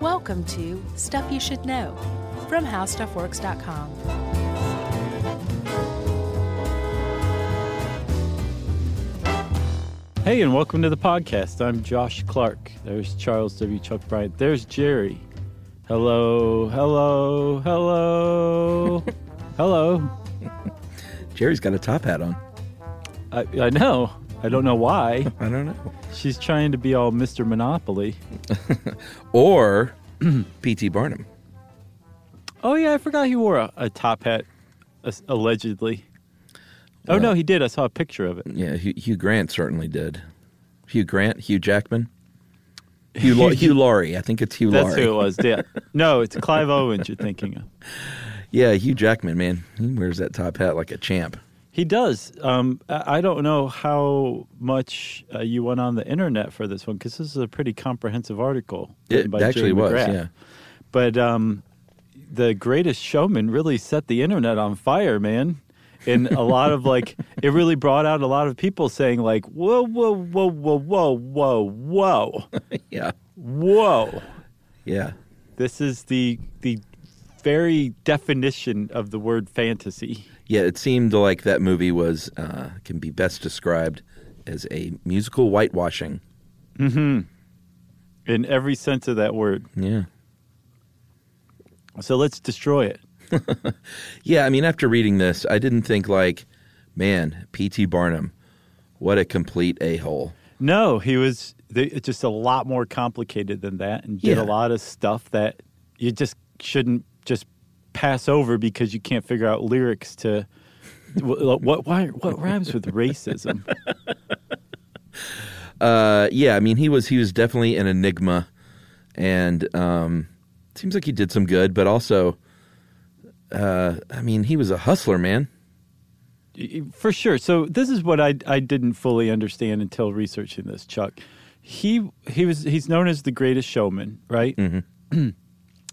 Welcome to Stuff You Should Know from HowStuffWorks.com. Hey, and welcome to the podcast. I'm Josh Clark. There's Charles W. Chuck Bryant. There's Jerry. Hello, hello, hello, hello. Jerry's got a top hat on. I, I know. I don't know why. I don't know. She's trying to be all Mr. Monopoly. Or P.T. Barnum. Oh, yeah, I forgot he wore a, a top hat, allegedly. Oh, Well- no, he did. I saw a picture of it. Yeah, Hugh, Hugh Grant certainly did. Hugh Grant, Hugh Jackman, Hugh, Lau- Hugh Laurie. I think it's Hugh That's Laurie. who it was. Yeah. No, it's Clive Owens you're thinking of. Yeah, Hugh Jackman, man, he wears that top hat like a champ. He does. Um, I don't know how much uh, you went on the internet for this one because this is a pretty comprehensive article. It by actually was, yeah. But um, the Greatest Showman really set the internet on fire, man. And a lot of like, it really brought out a lot of people saying like, whoa, whoa, whoa, whoa, whoa, whoa, whoa, Yeah, whoa. yeah, This is the the very definition of the word fantasy. Yeah. It seemed like that movie was uh, can be best described as a musical whitewashing. in every sense of that word. Yeah, So let's destroy it. yeah. I mean, after reading this, I didn't think like, man, P.T. Barnum, what a complete a hole. No, he was they, just a lot more complicated than that, and did Yeah. a lot of stuff that you just shouldn't just pass over because you can't figure out lyrics to what what why, what rhymes with racism. Uh, yeah, I mean, he was he was definitely an enigma, and um, seems like he did some good, but also, uh, I mean, he was a hustler, man. For sure. So this is what I I didn't fully understand until researching this, Chuck. He he was he's known as the greatest showman, right? Mm-hmm.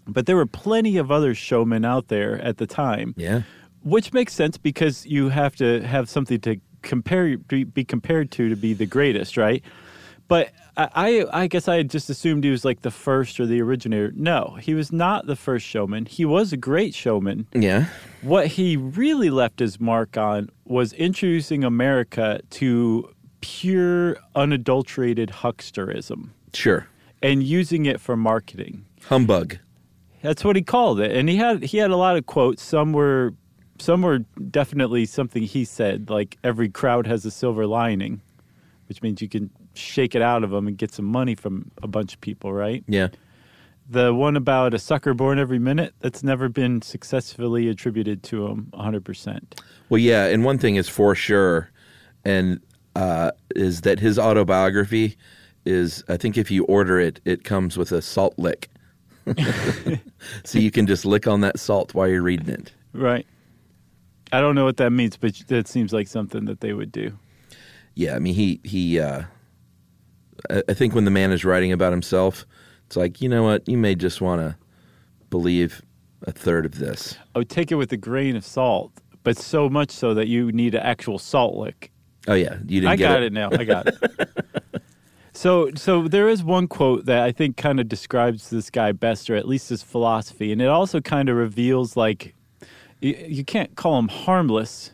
but there were plenty of other showmen out there at the time. Yeah, Which makes sense because you have to have something to compare be, compared to to be the greatest, right? But I, I I guess I just assumed he was like the first or the originator. No, he was not the first showman. He was a great showman. yeah, What he really left his mark on was introducing America to pure, unadulterated hucksterism sure, and using it for marketing. humbug. That's what he called it, and he had he had a lot of quotes. Some were some were definitely something he said, like every crowd has a silver lining, which means you can shake it out of them and get some money from a bunch of people, right? Yeah, The one about a sucker born every minute that's never been successfully attributed to him 100%. well, yeah, and one thing is for sure, and uh, is that his autobiography is. I think if you order it, it comes with a salt lick, so you can just lick on that salt while you're reading it. Right. I don't know what that means, but that seems like something that they would do. Yeah, I mean he he. Uh, I think when the man is writing about himself, it's like you know what you may just want to believe a third of this. I would take it with a grain of salt, but so much so that you need an actual salt lick. Oh yeah, you didn't I got it. now. I got it. so, so there is one quote that I think kind of describes this guy best, or at least his philosophy, and it also kind of reveals like you, you can't call him harmless,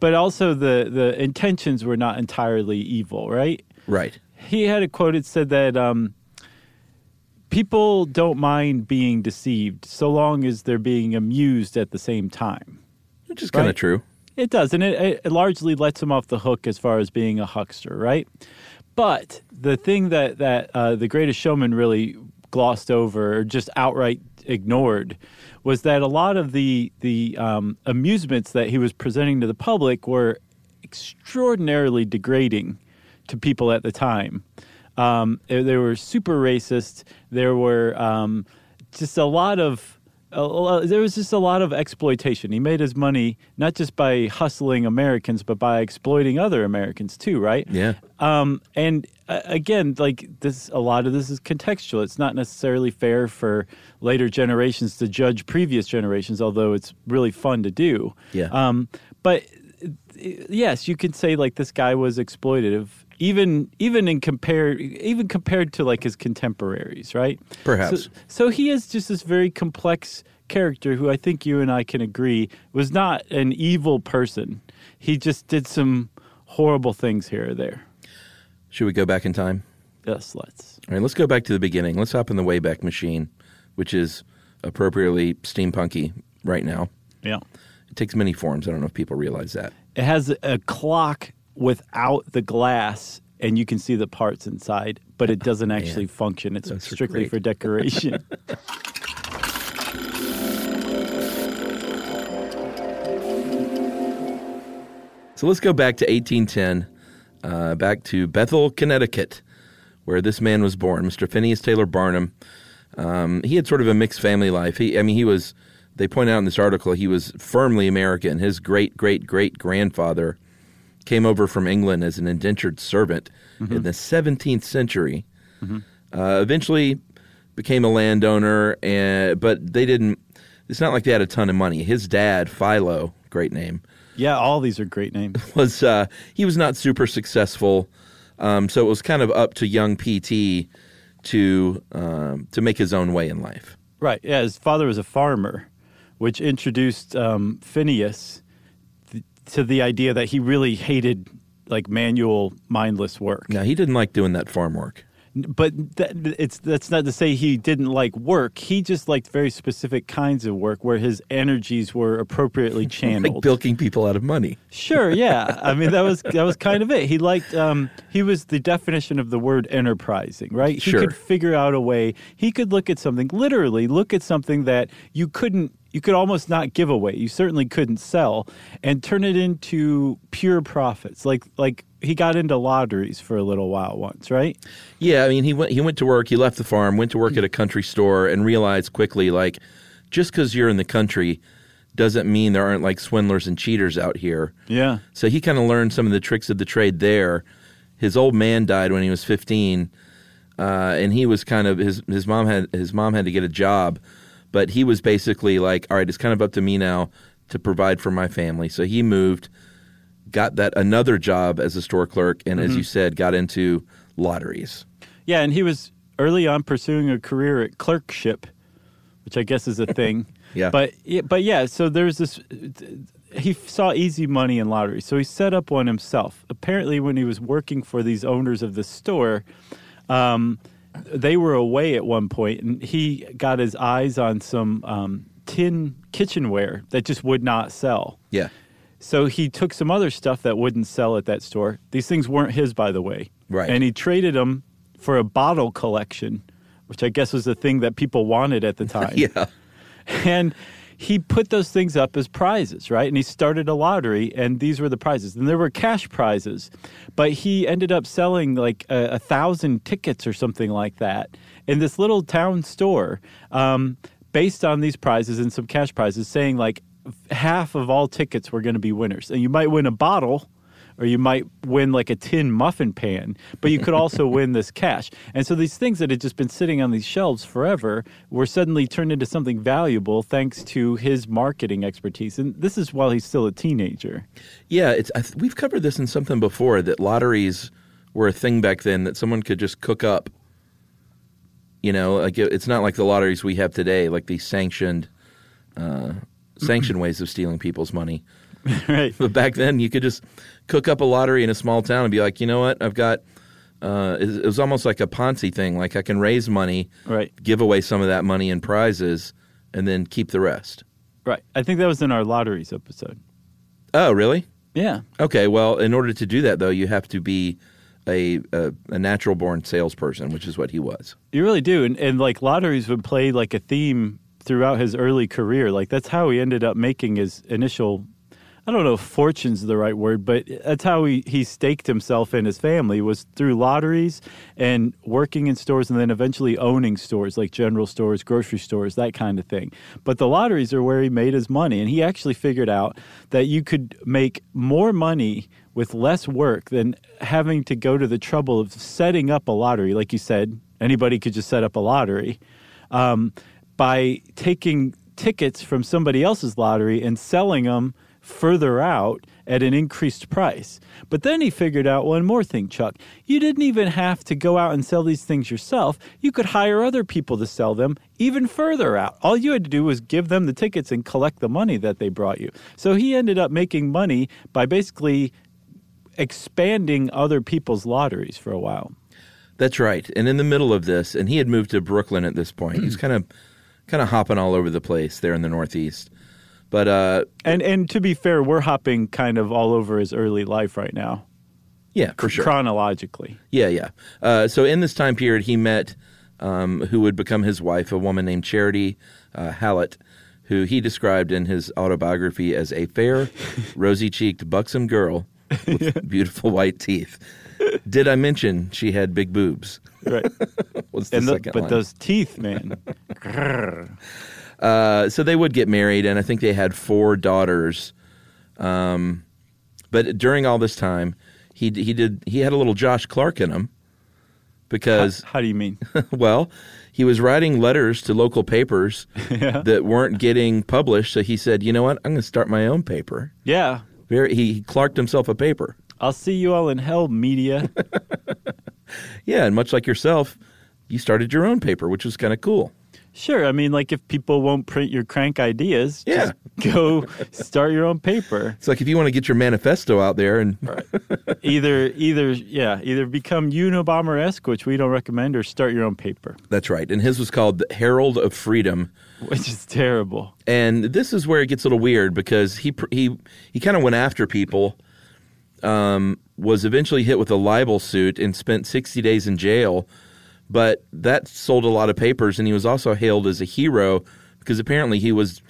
but also the the intentions were not entirely evil, right? Right. he had a quote it said that um, people don't mind being deceived so long as they're being amused at the same time Which is kind of true. it does and it, it largely lets him off the hook as far as being a huckster right but the thing that that uh, the greatest showman really glossed over or just outright ignored was that a lot of the the um, amusements that he was presenting to the public were extraordinarily degrading to people at the time. Um, they, they were super racist. There were um, just a lot of there was just a lot of exploitation. He made his money not just by hustling Americans, but by exploiting other Americans too, right? Yeah. Um, and uh, again, like this, a lot of this is contextual. It's not necessarily fair for later generations to judge previous generations, although it's really fun to do. Yeah. Um, but uh, yes, you could say like this guy was exploitative even even in compare even compared to like his contemporaries, right? Perhaps. So, so he is just this very complex character who I think you and I can agree was not an evil person. He just did some horrible things here or there. Should we go back in time? Yes, let's. All right, let's go back to the beginning. Let's hop in the Wayback Machine, which is appropriately steampunky right now. Yeah. It takes many forms. I don't know if people realize that. It has a clock without the glass and you can see the parts inside, but it doesn't actually function. It's strictly for decoration. So let's go back to 1810, uh, back to Bethel, Connecticut, where this man was born, Mr. Phineas Taylor Barnum. Um, he had sort of a mixed family life. He, I mean, he was. They point out in this article he was firmly American. His great great great grandfather came over from England as an indentured servant in the 17th century. Uh, eventually became a landowner, and but they didn't. It's not like they had a ton of money. His dad, Philo, great name, yeah, all these are great names. was uh, he was not super successful, um, so it was kind of up to young PT to um, to make his own way in life. Right. Yeah, his father was a farmer, which introduced um, Phineas to the idea that he really hated like manual, mindless work. Now he didn't like doing that farm work. But that, it's that's not to say he didn't like work. He just liked very specific kinds of work where his energies were appropriately channeled. Like bilking people out of money. Sure, yeah. I mean that was that was kind of it. He liked um he was the definition of the word enterprising, right? He Sure. could figure out a way. He could look at something, literally look at something that you couldn't you could almost not give away. You certainly couldn't sell and turn it into pure profits. Like like he got into lotteries for a little while once, right? Yeah, I mean, he went he went to work. He left the farm, went to work at a country store, and realized quickly, like, just because you're in the country doesn't mean there aren't like swindlers and cheaters out here. Yeah. So he kind of learned some of the tricks of the trade there. His old man died when he was 15, uh, and he was kind of his his mom had his mom had to get a job, but he was basically like, all right, it's kind of up to me now to provide for my family. So he moved, got that another job as a store clerk, and as you said, got into lotteries. Yeah, and he was early on pursuing a career at clerkship, which I guess is a thing. Yeah. But yeah, but yeah, so there's this. He saw easy money in lottery, so he set up one himself. Apparently, when he was working for these owners of the store, um, they were away at one point, and he got his eyes on some um, tin kitchenware that just would not sell. Yeah. So he took some other stuff that wouldn't sell at that store. These things weren't his, by the way. Right. And he traded them for a bottle collection, which I guess was the thing that people wanted at the time. Yeah. And he put those things up as prizes, right? And he started a lottery, and these were the prizes. And there were cash prizes, but he ended up selling like a, a thousand tickets or something like that in this little town store um, based on these prizes and some cash prizes, saying like half of all tickets were going to be winners. And you might win a bottle. Or you might win like a tin muffin pan, but you could also win this cash. And so these things that had just been sitting on these shelves forever were suddenly turned into something valuable thanks to his marketing expertise. And this is while he's still a teenager. Yeah, it's I th- we've covered this in something before that lotteries were a thing back then that someone could just cook up. You know, like it- it's not like the lotteries we have today, like these sanctioned, uh, sanctioned ways of stealing people's money. right. But back then, you could just cook up a lottery in a small town and be like, you know what, I've got. Uh, it it was almost like a Ponzi thing. Like I can raise money, Right. give away some of that money in prizes, and then keep the rest. Right. I think that was in our lotteries episode. Oh, really? Yeah. Okay, well, in order to do that, though, you have to be a a, a natural born salesperson, which is what he was. You really do. And, and like lotteries would play like a theme throughout his early career. Like that's how he ended up making his initial I don't know if fortune's the right word, but that's how he, he staked himself and his family was through lotteries and working in stores and then eventually owning stores like general stores, grocery stores, that kind of thing. But the lotteries are where he made his money. And he actually figured out that you could make more money with less work than having to go to the trouble of setting up a lottery. Like you said, anybody could just set up a lottery um, by taking tickets from somebody else's lottery and selling them further out at an increased price. But then he figured out one more thing, Chuck. You didn't even have to go out and sell these things yourself. You could hire other people to sell them even further out. All you had to do was give them the tickets and collect the money that they brought you. So he ended up making money by basically expanding other people's lotteries for a while. That's right. And in the middle of this, and he had moved to Brooklyn at this point. He's kind of kind of hopping all over the place there in the Northeast. But uh, And and to be fair, we're hopping kind of all over his early life right now, yeah, for sure. chronologically. Yeah, yeah. Uh, so in this time period, he met um, who would become his wife, a woman named Charity uh, Hallett, who he described in his autobiography as a fair, rosy-cheeked, buxom girl with beautiful white teeth. Did I mention she had big boobs? Right. What's the and the, second but line? those teeth, man. Uh, so they would get married, and I think they had four daughters. Um, but during all this time, he he did he had a little Josh Clark in him because How do you mean? well, he was writing letters to local papers that weren't getting published. So he said, "You know what? I'm going to start my own paper." Yeah. Very, he, he Clarked himself a paper. I'll see you all in hell, media. Yeah, and much like yourself, you started your own paper, which was kind of cool. Sure. I mean, like if people won't print your crank ideas, Yeah. just go start your own paper. It's like if you want to get your manifesto out there, and Either, either, yeah, either become Unabomber esque, which we don't recommend, or start your own paper, that's right. And his was called the Herald of Freedom. which is terrible. and this is where it gets a little weird because he he he kind of went after people. Um, was eventually hit with a libel suit and spent 60 days in jail, but that sold a lot of papers, and he was also hailed as a hero because apparently he was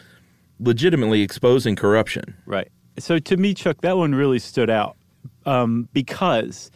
legitimately exposing corruption. Right. So to me, Chuck, that one really stood out um, because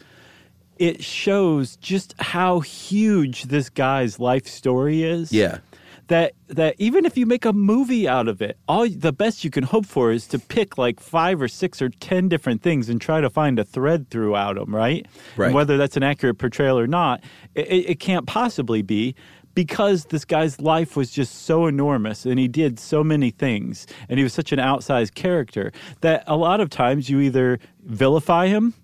it shows just how huge this guy's life story is. Yeah, That that even if you make a movie out of it, all the best you can hope for is to pick like five or six or ten different things and try to find a thread throughout them, right? Right. And whether that's an accurate portrayal or not, it, it it can't possibly be because this guy's life was just so enormous and he did so many things and he was such an outsized character that a lot of times you either vilify him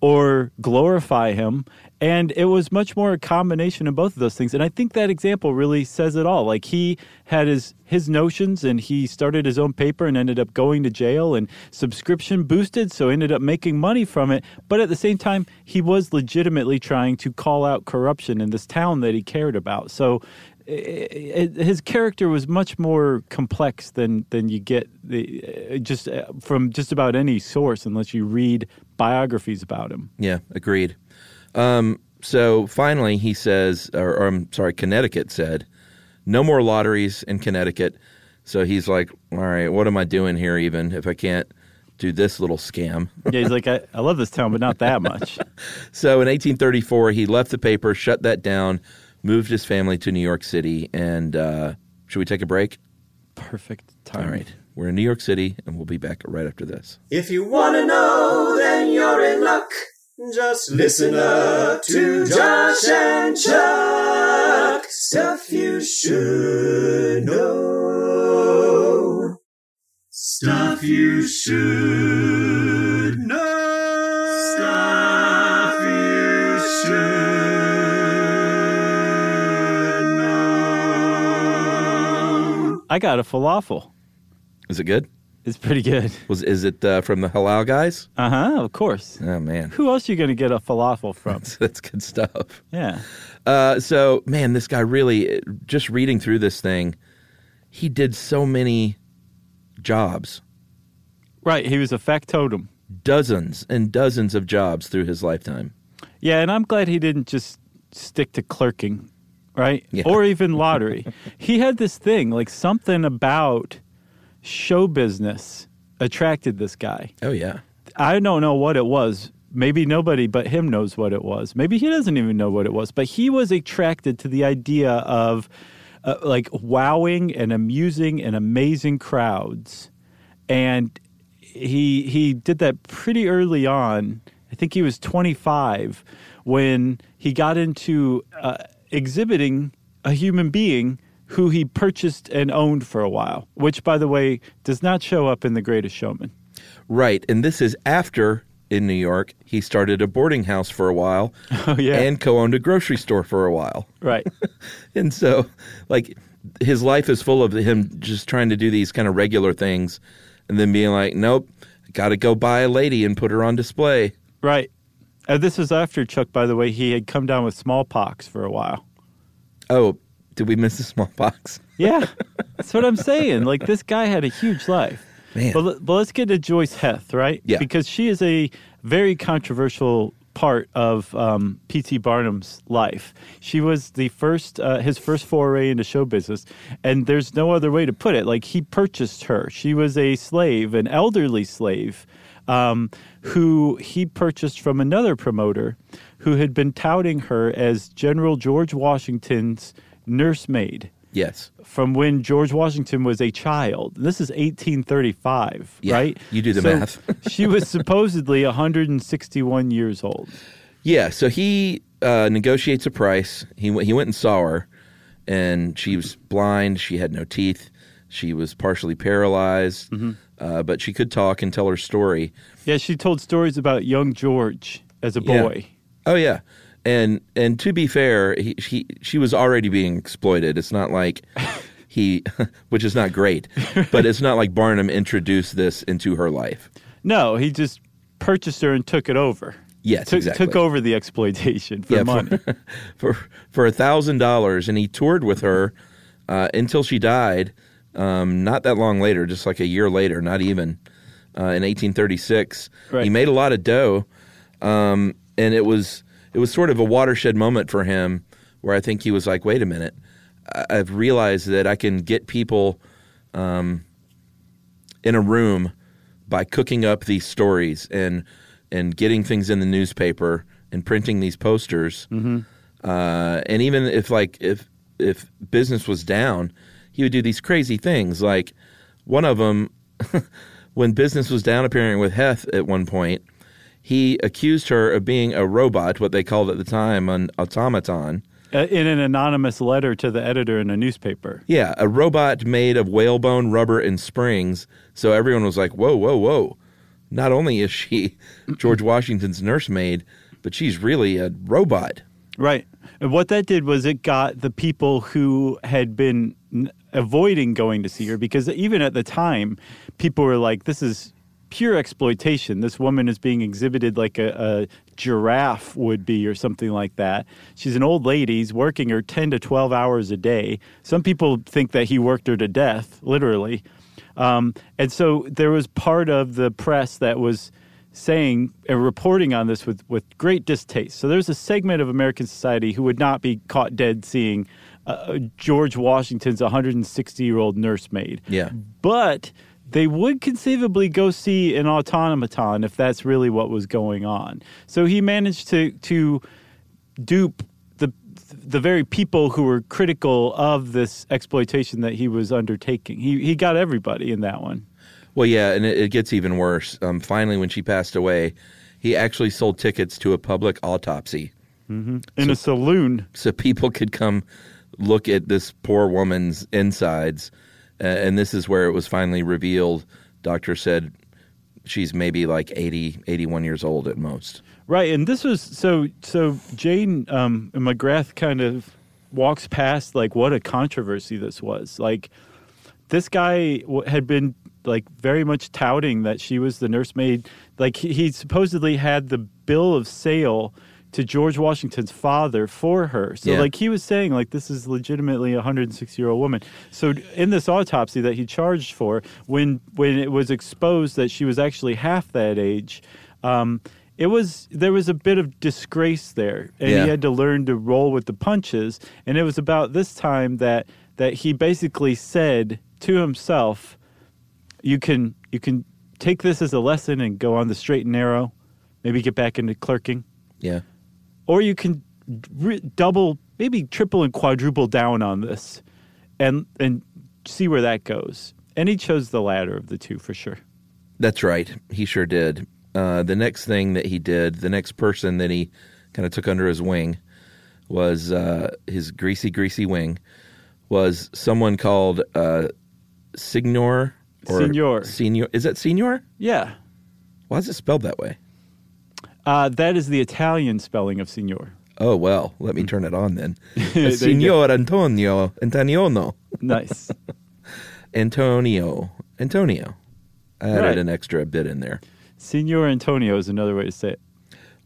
or glorify him. And it was much more a combination of both of those things. And I think that example really says it all. Like he had his his notions and he started his own paper and ended up going to jail and subscription boosted, so ended up making money from it. But at the same time, he was legitimately trying to call out corruption in this town that he cared about. So his character was much more complex than than you get the, uh, just uh, from just about any source unless you read biographies about him. yeah, agreed. Um, so finally, he says, or, or I'm sorry, Connecticut said, no more lotteries in Connecticut. So he's like, all right, what am I doing here even if I can't do this little scam? Yeah, he's like, I, I love this town, but not that much. So in 1834, he left the paper, shut that down, moved his family to New York City, and uh, should we take a break? Perfect time. All right. We're in New York City, and we'll be back right after this. If you wanna know, then you're in luck. Just listen up to Josh and Chuck. Stuff you should know. Stuff you should know. Stuff you should know. I got a falafel. Is it good? It's pretty good. Was is it uh, from the Halal guys? Uh huh. Of course. Oh man, Who else are you going to get a falafel from? that's good stuff. Yeah. Uh, so man, this guy really just reading through this thing, he did so many jobs, Right. He was a factotum. dozens and dozens of jobs through his lifetime. Yeah, and I'm glad he didn't just stick to clerking, right? Yeah. Or even lottery. he had this thing, like something about show business attracted this guy. Oh yeah, I don't know what it was. Maybe nobody but him knows what it was. Maybe he doesn't even know what it was. But he was attracted to the idea of uh, like wowing and amusing and amazing crowds. And he he did that pretty early on. I think he was 25 when he got into uh, exhibiting a human being who he purchased and owned for a while, which, by the way, does not show up in The Greatest Showman. Right, and this is after in New York he started a boarding house for a while Oh yeah, and co-owned a grocery store for a while. right. And so, like, his life is full of him just trying to do these kind of regular things and then being like, nope, got to go buy a lady and put her on display. Right. Uh, this was after Chuck, by the way, he had come down with smallpox for a while. Oh, did we miss the smallpox? Yeah, that's what I'm saying. Like this guy had a huge life. Man. But, but let's get to Joice Heth, right? Yeah. Because she is a very controversial part of um, P.T. Barnum's life. She was the first, uh, his first foray into show business, and there's no other way to put it. Like he purchased her. She was a slave, an elderly slave, um, who he purchased from another promoter, who had been touting her as General George Washington's nursemaid Yes. from when George Washington was a child. This is 1835, Yeah, right? you do the So math. she was supposedly 161 years old. Yeah, so he uh, negotiates a price. He w- he went and saw her, and she was blind. She had no teeth. She was partially paralyzed, Mm-hmm. uh, but she could talk and tell her story. Yeah, she told stories about young George as a Yeah. boy. Oh yeah, and and to be fair, he, she she was already being exploited. It's not like he, which is not great, but it's not like Barnum introduced this into her life. No, he just purchased her and took it over. Yes, took, exactly. took over the exploitation for Yeah, money. for for a thousand dollars, and he toured with her uh, until she died. Um, not that long later, just like a year later, not even uh, in 1836. Right. He made a lot of dough, um, and it was it was sort of a watershed moment for him, where I think he was like, "Wait a minute, I've realized that I can get people um, in a room by cooking up these stories and and getting things in the newspaper and printing these posters. Mm-hmm. Uh, and even if like if if business was down, he would do these crazy things. Like one of them, when business was down, appearing with Heth at one point, he accused her of being a robot, what they called at the time an automaton. Uh, in an anonymous letter to the editor in a newspaper. Yeah, a robot made of whalebone, rubber, and springs. So everyone was like, whoa, whoa, whoa. Not only is she George Washington's nursemaid, but she's really a robot. Right. And what that did was it got the people who had been avoiding going to see her because even at the time, people were like, this is pure exploitation. This woman is being exhibited like a, a giraffe would be or something like that. She's an old lady. He's working her 10 to 12 hours a day. Some people think that he worked her to death, literally. Um, and so there was part of the press that was saying and reporting on this with, with great distaste. So there's a segment of American society who would not be caught dead seeing uh, George Washington's 160 year old nursemaid. Yeah. But they would conceivably go see an automaton if that's really what was going on. So he managed to to dupe the the very people who were critical of this exploitation that he was undertaking. He he got everybody in that one. Well, yeah, and it, it gets even worse. Um, finally, when she passed away, he actually sold tickets to a public autopsy In a saloon. so people could come look at this poor woman's insides. And this is where it was finally revealed. Doctor said she's maybe like 80, 81 years old at most. Right, and this was so so Jane um, McGrath kind of walks past like what a controversy this was. Like this guy had been like very much touting that she was the nursemaid. Like he, he supposedly had the bill of sale to George Washington's father for her. So Yeah. like he was saying like this is legitimately a 106 year old woman. So in this autopsy that he charged for, when when it was exposed that she was actually half that age, um, it was there was a bit of disgrace there, and Yeah. he had to learn to roll with the punches. And it was about this time that that he basically said to himself, "You can you can take this as a lesson and go on the straight and narrow, maybe get back into clerking." Yeah. Or you can re- double, maybe triple and quadruple down on this, and and see where that goes. And he chose the latter of the two for sure. That's right. He sure did. Uh, the next thing that he did, the next person that he kind of took under his wing was uh, his greasy, greasy wing, was someone called uh, Signor Or Senor. Senor. Is that Senor? Yeah. Why is it spelled that way? Uh, that is the Italian spelling of Signor. Oh well, let me turn it on then. signor Antonio Antoniono Nice. Antonio Antonio. I added Right. an extra bit in there. Signor Antonio is another way to say it.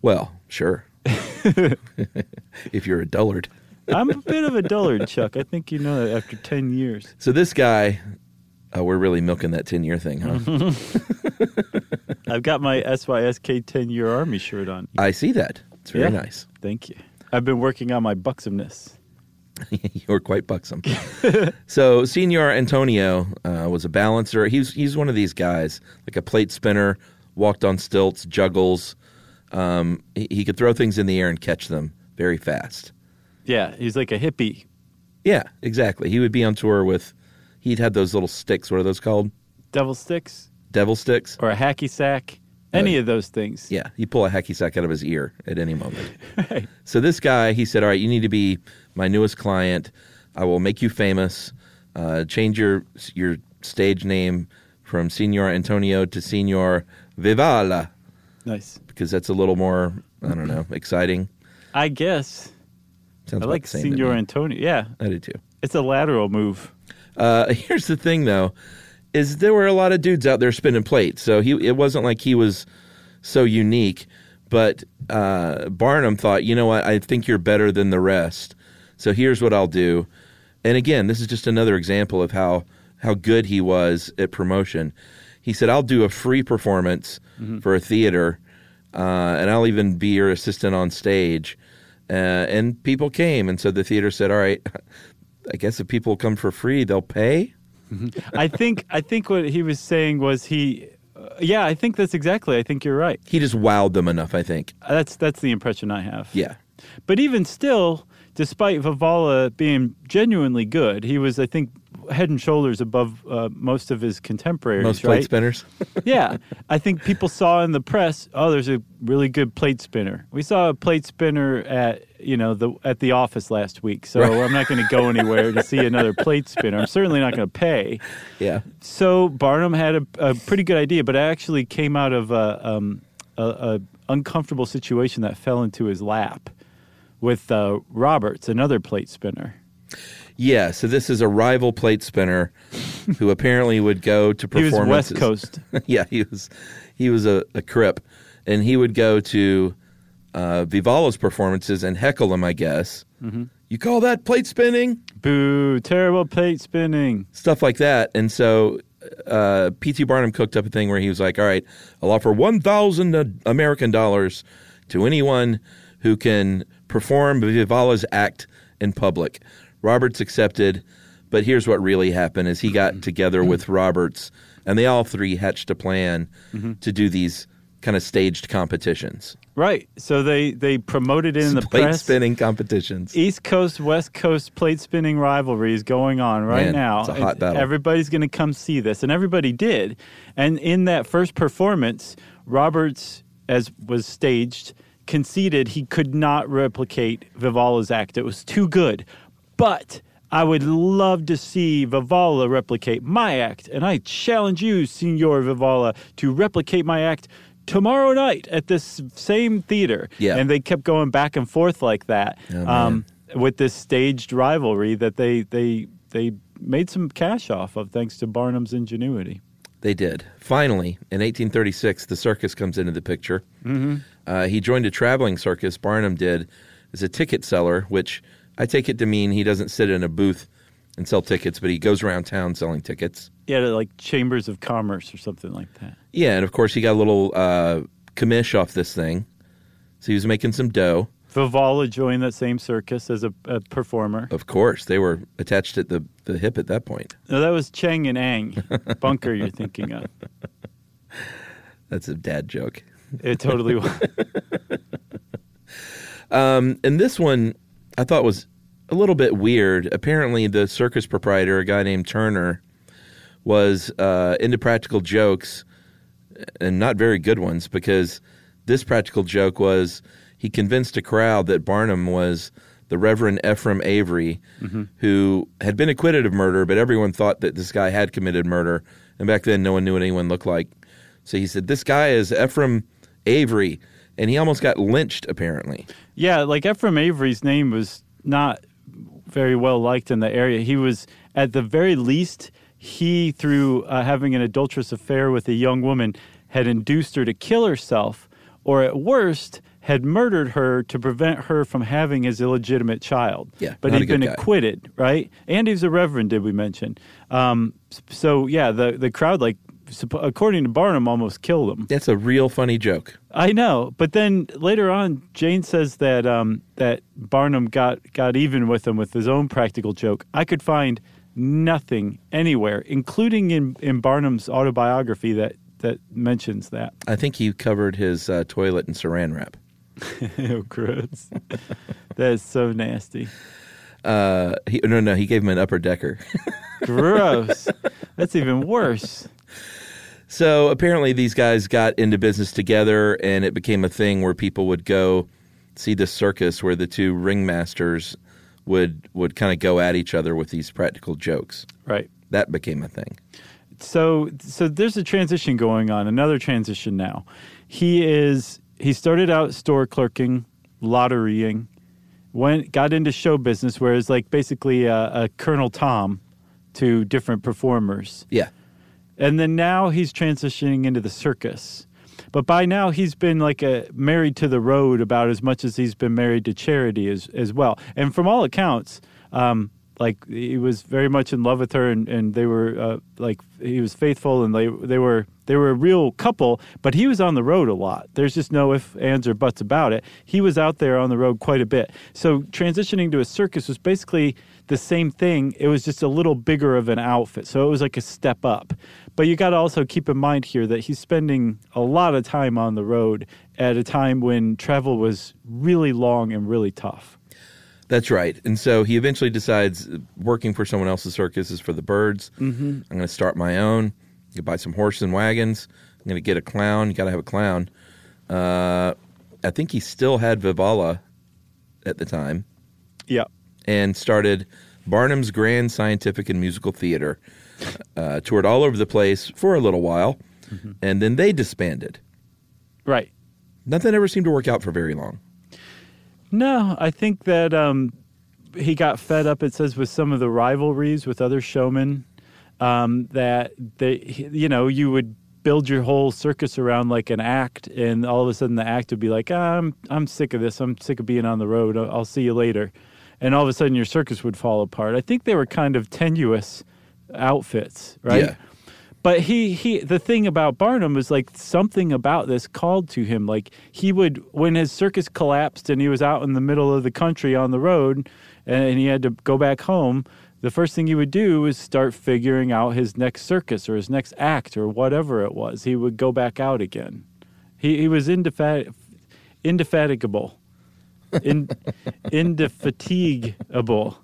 Well, sure. if you're a dullard. I'm a bit of a dullard, Chuck. I think you know that after 10 years. So this guy, oh, we're really milking that ten year thing, huh? I've got my SYSK 10 year Army shirt on. I see that. It's very Yeah. nice. Thank you. I've been working on my buxomness. You're quite buxom. so Senor Antonio uh, was a balancer. He's he's one of these guys, like a plate spinner, walked on stilts, juggles. Um, he, he could throw things in the air and catch them very fast. Yeah, he's like a hippie. Yeah, exactly. He would be on tour with. He'd had those little sticks. What are those called? Devil sticks Devil sticks. or a hacky sack. Any Uh, of those things. Yeah, he'd pull a hacky sack out of his ear at any moment. Right. So this guy, he said, "All right, you need to be my newest client. I will make you famous. Uh, change your your stage name from Senor Antonio to Senor Vivalla Nice. because that's a little more, I don't know, exciting. I guess. Sounds I like the same to Signor. Antonio. Yeah, I do too. it's a lateral move. Uh, here's the thing, though, is there were a lot of dudes out there spinning plates, so he it wasn't like he was so unique. But uh, Barnum thought, you know what, I think you're better than the rest. So here's what I'll do. And again, this is just another example of how how good he was at promotion. He said, "I'll do a free performance for a theater, uh, and I'll even be your assistant on stage." Uh, and people came, and so the theater said, "All right, I guess if people come for free, they'll pay." I think I think what he was saying was he uh, yeah, I think that's exactly. I think you're right. He just wowed them enough, I think. That's that's the impression I have. Yeah. But even still, despite Vivalla being genuinely good, he was I think head and shoulders above uh, most of his contemporaries, Most plate right? spinners. yeah, I think people saw in the press, oh, there's a really good plate spinner. We saw a plate spinner at you know the at the office last week, so I'm not going to go anywhere to see another plate spinner. I'm certainly not going to pay. yeah. So Barnum had a, a pretty good idea, but it actually came out of a, um, a, a uncomfortable situation that fell into his lap with uh, Roberts, another plate spinner. Yeah. So this is a rival plate spinner who apparently would go to performances. He was. West Coast. yeah, he was he was a, a crip, and he would go to uh, Vivalla's performances and heckle him. I guess Mm-hmm. you call that plate spinning, Boo! Terrible plate spinning. stuff like that. And so uh, P.T. Barnum cooked up a thing where he was like, "All right, I'll offer one thousand American dollars to anyone who can perform Vivalla's act in public." Roberts accepted, but here's what really happened: is he got mm-hmm. together mm-hmm. with Roberts, and they all three hatched a plan mm-hmm. to do these kind of staged competitions, Right. So they they promoted it in the plate press. spinning competitions. East Coast West Coast plate spinning rivalry is going on right Man, now. it's a hot battle. Everybody's going to come see this, and everybody did. And in that first performance, Roberts, as was staged, conceded he could not replicate Vivalla's act. It was too good. But I would love to see Vivalla replicate my act, and I challenge you, Signor Vivalla, to replicate my act tomorrow night at this same theater. Yeah. And they kept going back and forth like that Oh, um, with this staged rivalry that they they they made some cash off of thanks to Barnum's ingenuity. They did. Finally, in 1836, the circus comes into the picture. Mm-hmm. Uh, he joined a traveling circus, Barnum did, as a ticket seller, which I take it to mean he doesn't sit in a booth and sell tickets, but he goes around town selling tickets. Yeah, like chambers of commerce or something like that. Yeah, and of course, he got a little uh, commish off this thing. So he was making some dough. Vivalla joined that same circus as a, a performer. Of course, they were attached at the, the hip at that point. No, that was Chang and Eng Bunker. You're thinking of That's a dad joke. it. Totally was. Um, and this one I thought was a little bit weird. Apparently, the circus proprietor, a guy named Turner, was uh, into practical jokes and not very good ones because this practical joke was he convinced a crowd that Barnum was the Reverend Ephraim Avery, who had been acquitted of murder, but everyone thought that this guy had committed murder And back then, no one knew what anyone looked like. So he said, "This guy is Ephraim Avery," and he almost got lynched. Apparently, Yeah, like Ephraim Avery's name was not very well liked in the area. He was, at the very least, he, through uh, having an adulterous affair with a young woman, had induced her to kill herself, or at worst, had murdered her to prevent her from having his illegitimate child. Yeah, but he'd been guy. acquitted, right? And he was a reverend, did we mention? Um, so yeah, the the crowd, like, according to Barnum, almost killed him. that's a real funny joke. I know, but then later on, Jane says that um, that Barnum got got even with him with his own practical joke. I could find nothing anywhere, including in, in Barnum's autobiography, that that mentions that. I think he covered his uh, toilet in Saran wrap. Ew, gross. that is so nasty. Uh, he, no, no, he gave him an upper decker. Gross. That's even worse. So apparently, these guys got into business together, and it became a thing where people would go see the circus where the two ringmasters would would kind of go at each other with these practical jokes. Right. That became a thing. so so there's a transition going on another transition now he is he started out store clerking lotterying went got into show business where it's like basically a, a colonel tom to different performers. Yeah, and then now he's transitioning into the circus. But by now he's been like a married to the road about as much as he's been married to charity as as well. And from all accounts um like he was very much in love with her and, and they were uh, like he was faithful and they they were they were a real couple but he was on the road a lot. There's just no if ands or buts about it. He was out there on the road quite a bit. So transitioning to a circus was basically the same thing. It was just a little bigger of an outfit. So it was like a step up. But you got to also keep in mind here that he's spending a lot of time on the road at a time when travel was really long and really tough that's right. And so he eventually decides uh, working for someone else's circus is for the birds. Mm-hmm. I'm going to start my own. You buy some horses and wagons. I'm going to get a clown. You got to have a clown. Uh, I think he still had Vivalla at the time. yeah and started Barnum's Grand Scientific and Musical Theater. Uh, toured all over the place for a little while, and then they disbanded. right Nothing ever seemed to work out for very long. No, I think that um, he got fed up. It says with some of the rivalries with other showmen um, that they, you know, you would build your whole circus around like an act, and all of a sudden the act would be like, "I'm I'm sick of this. I'm sick of being on the road. I'll, I'll see you later," and all of a sudden your circus would fall apart. I think they were kind of tenuous outfits, right? Yeah. But he he the thing about Barnum was like something about this called to him. Like he would when his circus collapsed and he was out in the middle of the country on the road and he had to go back home, the first thing he would do was start figuring out his next circus or his next act or whatever it was. He would go back out again. He he was indefat- indefatigable. In, indefatigable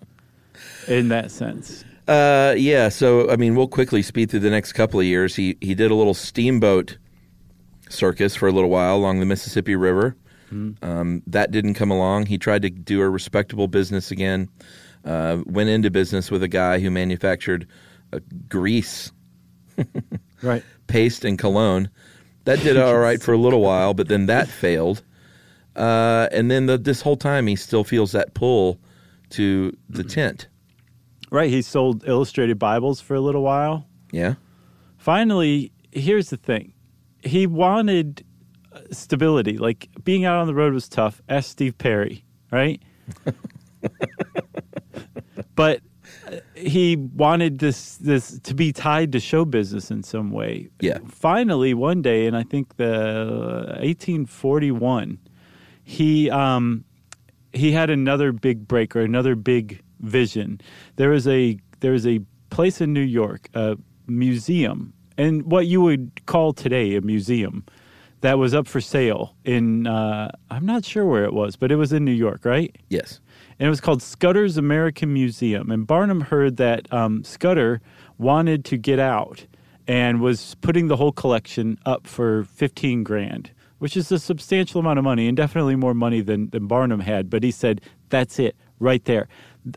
in that sense. Uh, yeah. So I mean, we'll quickly speed through the next couple of years. He he did a little steamboat circus for a little while along the Mississippi River. Um, that didn't come along. He tried to do a respectable business again. Uh, went into business with a guy who manufactured uh, grease Right. paste and cologne. That did all right for a little while, but then that failed. Uh, and then the, this whole time, he still feels that pull to the tent. Right. He sold illustrated Bibles for a little while. Yeah, Finally, here's the thing he wanted uh, stability. Like being out on the road was tough. Ask Steve Perry, right? but uh, he wanted this this to be tied to show business in some way. Yeah. Finally, one day, and I think the 1841, he um, he had another big break or another big vision. There is a there is a place in New York, a museum, and what you would call today a museum, that was up for sale in uh, I'm not sure where it was, but it was in New York, right? yes. and it was called Scudder's American Museum. And Barnum heard that um, Scudder wanted to get out and was putting the whole collection up for fifteen grand, which is a substantial amount of money and definitely more money than, than Barnum had. But he said, "That's it, right there.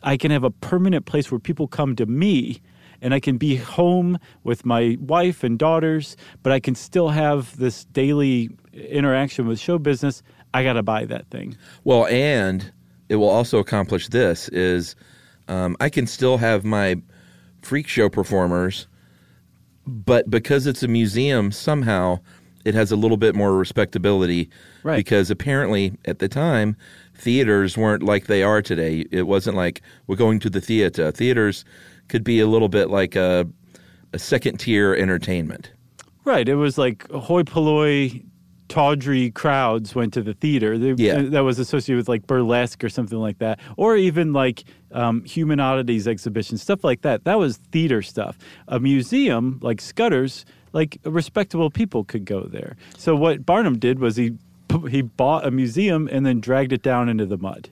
I can have a permanent place where people come to me." and I can be home with my wife and daughters, but I can still have this daily interaction with show business, I got to buy that thing. Well, and it will also accomplish this: is um, I can still have my freak show performers, but because it's a museum, somehow it has a little bit more respectability. Right. Because apparently, at the time, theaters weren't like they are today. It wasn't like we're going to the theater. Theaters could be a little bit like a, a second tier entertainment. Right. It was like hoi polloi, tawdry crowds went to the theater. They, Yeah. That was associated with like burlesque or something like that. Or even like um, human oddities exhibitions, stuff like that. That was theater stuff. A museum like Scudder's, like respectable people could go there. So what Barnum did was he he bought a museum and then dragged it down into the mud.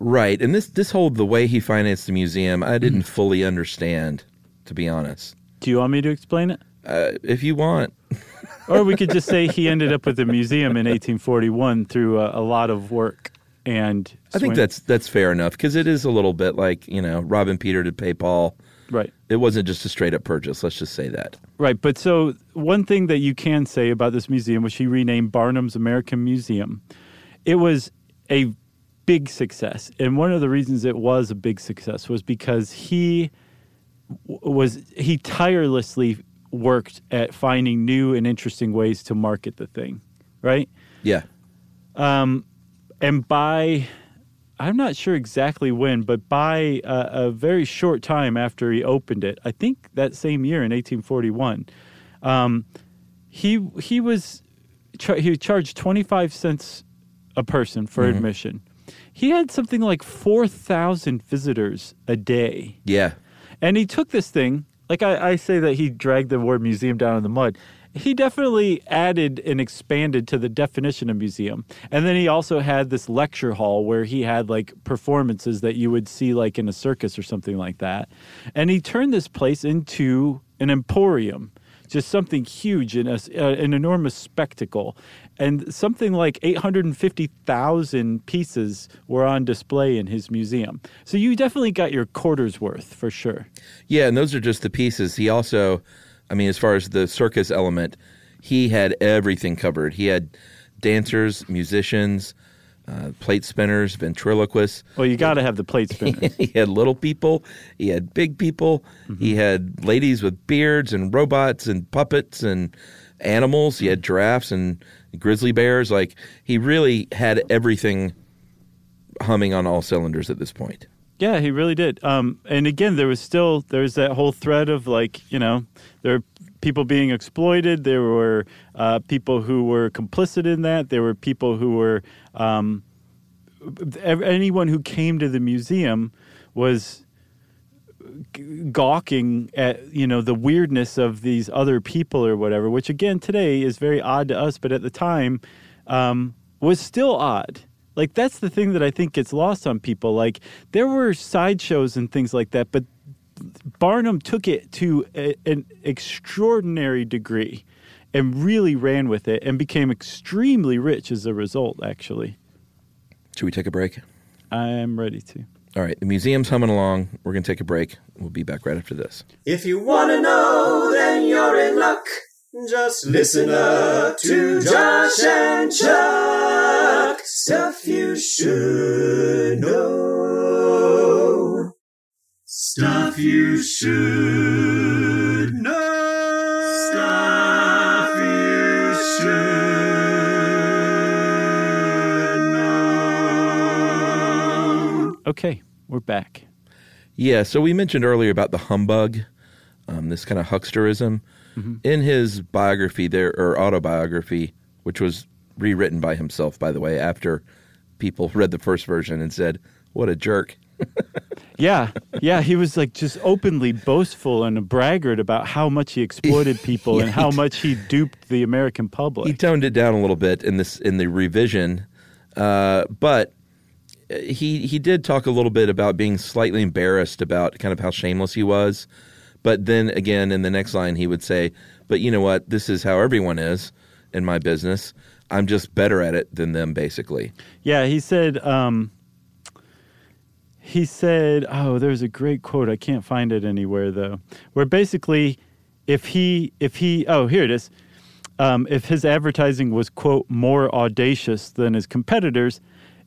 Right. And this this whole the way he financed the museum, I didn't fully understand, to be honest. Do you want me to explain it? Uh, if you want, Or we could just say he ended up with a museum in 1841 through a, a lot of work and I think that's that's fair enough because it is a little bit like you know Robin Peter to pay Paul. Right. It wasn't just a straight up purchase. Let's just say that. Right, but so one thing that you can say about this museum, which he renamed Barnum's American Museum, it was a big success, and one of the reasons it was a big success was because he was he tirelessly worked at finding new and interesting ways to market the thing, right? Yeah. Um, and by I'm not sure exactly when, but by a, a very short time after he opened it, I think that same year in 1841, um, he he was char- he charged 25 cents a person for admission. He had something like 4,000 visitors a day. Yeah. And he took this thing, like I, I say that he dragged the word museum down in the mud. He definitely added and expanded to the definition of museum. And then he also had this lecture hall where he had like performances that you would see like in a circus or something like that. And he turned this place into an emporium, just something huge and uh, an enormous spectacle. And something like 850,000 pieces were on display in his museum. So you definitely got your quarter's worth for sure. Yeah, and those are just the pieces. He also, I mean, as far as the circus element, he had everything covered. He had dancers, musicians, uh, plate spinners, ventriloquists. Well, you got to have the plate spinners. he had little people. He had big people. He had ladies with beards and robots and puppets and animals. He had giraffes and grizzly bears. Like he really had everything humming on all cylinders at this point. Yeah, he really did. Um, and again, there was still there was that whole thread of like you know there were people being exploited. There were uh, people who were complicit in that. There were people who were um, anyone who came to the museum was gawking at you know the weirdness of these other people or whatever which again today is very odd to us but at the time um, was still odd like that's the thing that i think gets lost on people like there were sideshows and things like that but barnum took it to a, an extraordinary degree and really ran with it and became extremely rich as a result actually Should we take a break? i'm ready to All right, the museum's humming along. We're going to take a break. We'll be back right after this. If you wanna know, then you're in luck. Just listen up to Josh and Chuck. Stuff you should know. Stuff you should know. Stuff you should know. okay we're back Yeah, so we mentioned earlier about the humbug, um, this kind of hucksterism. In his biography, there or autobiography, which was rewritten by himself, by the way, after people read the first version and said, "What a jerk." Yeah, yeah, he was like just openly boastful and a braggart about how much he exploited people and how much he duped the American public. He toned it down a little bit in this in the revision, uh, but he he did talk a little bit about being slightly embarrassed about kind of how shameless he was. But then again, in the next line, he would say, "But you know what? This is how everyone is in my business. I'm just better at it than them, basically." Yeah, he said um, he said, "Oh, there's a great quote. I can't find it anywhere though. Where basically, if he, if he, oh, here it is. Um, if his advertising was quote more audacious than his competitors,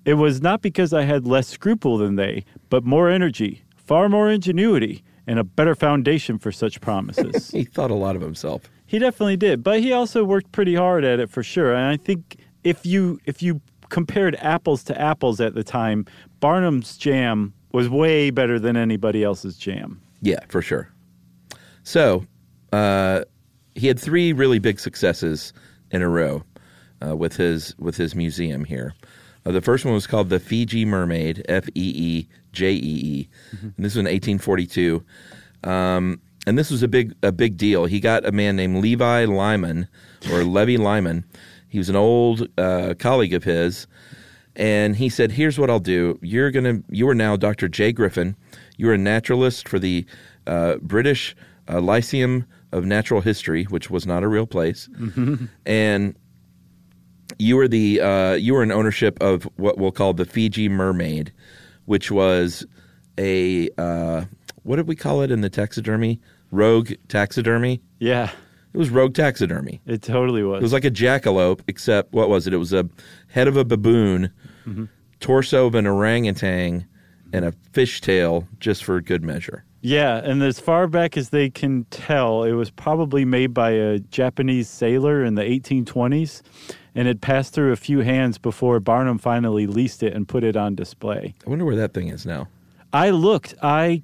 it was not because I had less scruple than they, but more energy, far more ingenuity, and a better foundation for such promises." He thought a lot of himself. He definitely did, but he also worked pretty hard at it for sure. And I think if you if you compared apples to apples at the time, Barnum's jam was way better than anybody else's jam. Yeah, for sure. So uh, he had three really big successes in a row uh, with his with his museum here. Uh, the first one was called the Fiji Mermaid, F E E J E E, and this was in 1842. Um, and this was a big a big deal. He got a man named Levi Lyman or Levy Lyman. He was an old uh, colleague of his, and he said, "Here's what I'll do. You're gonna you are now Dr. J. Griffin. You're a naturalist for the uh, British uh, Lyceum of Natural History, which was not a real place, and." You were the uh, you were in ownership of what we'll call the Fiji Mermaid, which was a uh, what did we call it in the taxidermy? Rogue taxidermy. Yeah, It was rogue taxidermy. it totally was. It was like a jackalope, except what was it? It was a head of a baboon, mm-hmm. torso of an orangutan, and a fishtail, just for good measure. yeah, and as far back as they can tell, it was probably made by a Japanese sailor in the 1820s, and it passed through a few hands before Barnum finally leased it and put it on display. I wonder where that thing is now. I looked. I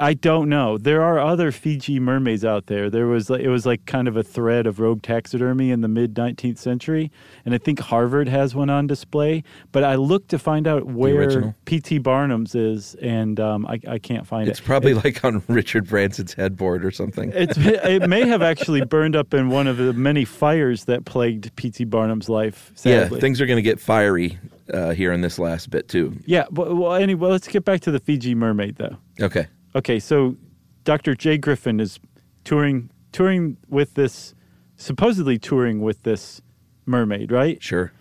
I don't know. There are other Fiji mermaids out there. There was like, it was like kind of a thread of rogue taxidermy in the mid 19th century, and I think Harvard has one on display. But I looked to find out where? P.T. Barnum's is, and um, I, I can't find It's it. It's probably like on Richard Branson's headboard or something. It's, it may have actually burned up in one of the many fires that plagued P.T. Barnum's life. yeah, things are going to get fiery uh, here in this last bit too. Yeah. Well, well, anyway, let's get back to the Fiji mermaid, though. Okay. Okay, so Dr. Jay Griffin is touring touring with this supposedly touring with this mermaid, right? Sure.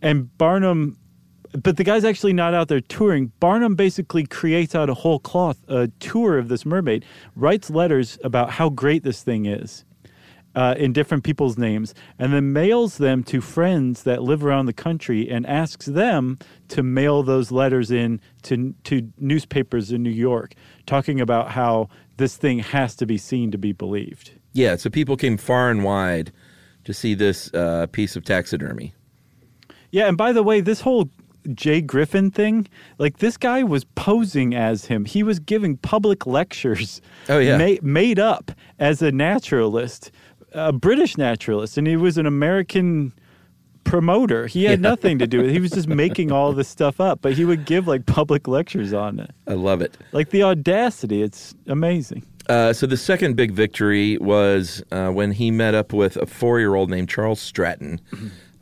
And Barnum but the guy's actually not out there touring. Barnum basically creates out of whole cloth a tour of this mermaid, writes letters about how great this thing is. Uh, in different people's names, and then mails them to friends that live around the country, and asks them to mail those letters in to to newspapers in New York, talking about how this thing has to be seen to be believed. Yeah, so people came far and wide to see this uh, piece of taxidermy. Yeah, and by the way, this whole Jay Griffin thing, like this guy was posing as him. He was giving public lectures. Oh, yeah. ma- made up as a naturalist, a British naturalist, and he was an American promoter. He had Yeah. nothing to do with it. He was just making all this stuff up, but he would give like public lectures on it. I love it. Like the audacity, it's amazing. Uh, so the second big victory was uh, when he met up with a four-year-old named Charles Stratton.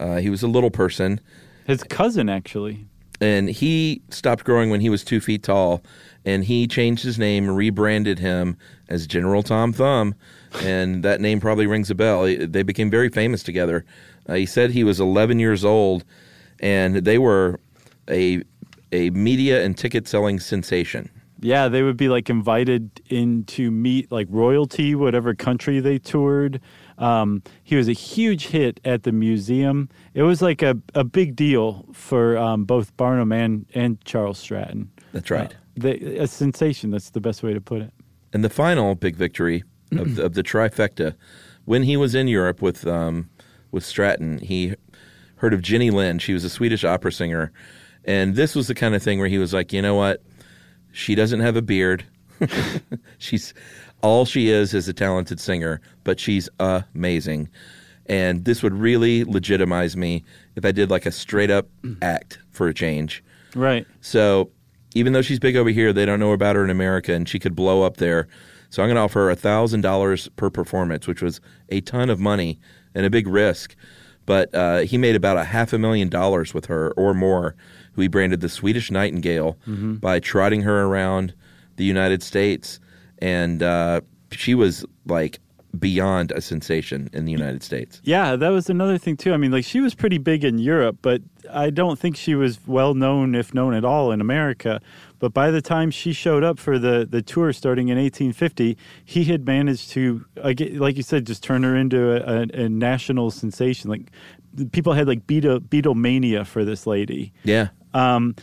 Uh, he was a little person, His cousin actually. and he stopped growing when he was two feet tall. And he changed his name, rebranded him as General Tom Thumb, and that name probably rings a bell. They became very famous together. Uh, he said he was 11 years old, and they were a a media and ticket selling sensation. Yeah, they would be like invited in to meet like royalty, whatever country they toured. Um, he was a huge hit at the museum. It was like a, a big deal for um, both Barnum and, and Charles Stratton. That's right. Uh, they, a sensation, that's the best way to put it. And the final big victory of, the, of the trifecta, when he was in Europe with um, with Stratton, he heard of Jenny Lind. She was a Swedish opera singer, and this was the kind of thing where he was like, you know what? She doesn't have a beard. she's all she is is a talented singer, but she's amazing. And this would really legitimize me if I did like a straight up act for a change. Right. So even though she's big over here, they don't know about her in America, and she could blow up there. So I'm going to offer her thousand dollars per performance, which was a ton of money and a big risk. But uh, he made about a half a million dollars with her or more, who he branded the Swedish Nightingale by trotting her around the United States, and uh, she was like beyond a sensation in the United States. Yeah, that was another thing too. I mean, like she was pretty big in Europe, but I don't think she was well known, if known at all, in America. But by the time she showed up for the, the tour starting in 1850, he had managed to, like like you said, just turn her into a, a, a national sensation. Like people had like Beatle, Beatlemania for this lady. Yeah. Um,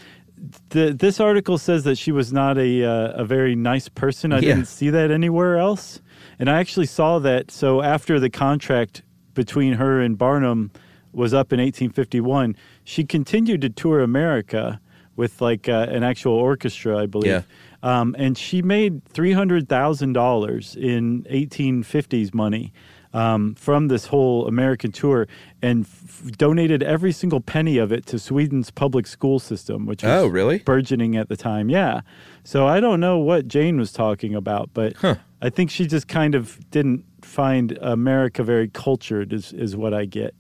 the, this article says that she was not a uh, a very nice person. I Yeah. didn't see that anywhere else, and I actually saw that. So after the contract between her and Barnum was up in 1851, she continued to tour America with like uh, an actual orchestra, I believe. Yeah. Um, and she made three hundred thousand dollars in 1850s money um, from this whole American tour, and f- donated every single penny of it to Sweden's public school system, which was Oh, really? burgeoning at the time. Yeah, so I don't know what Jane was talking about, but I think she just kind of didn't find America very cultured, is is what I get.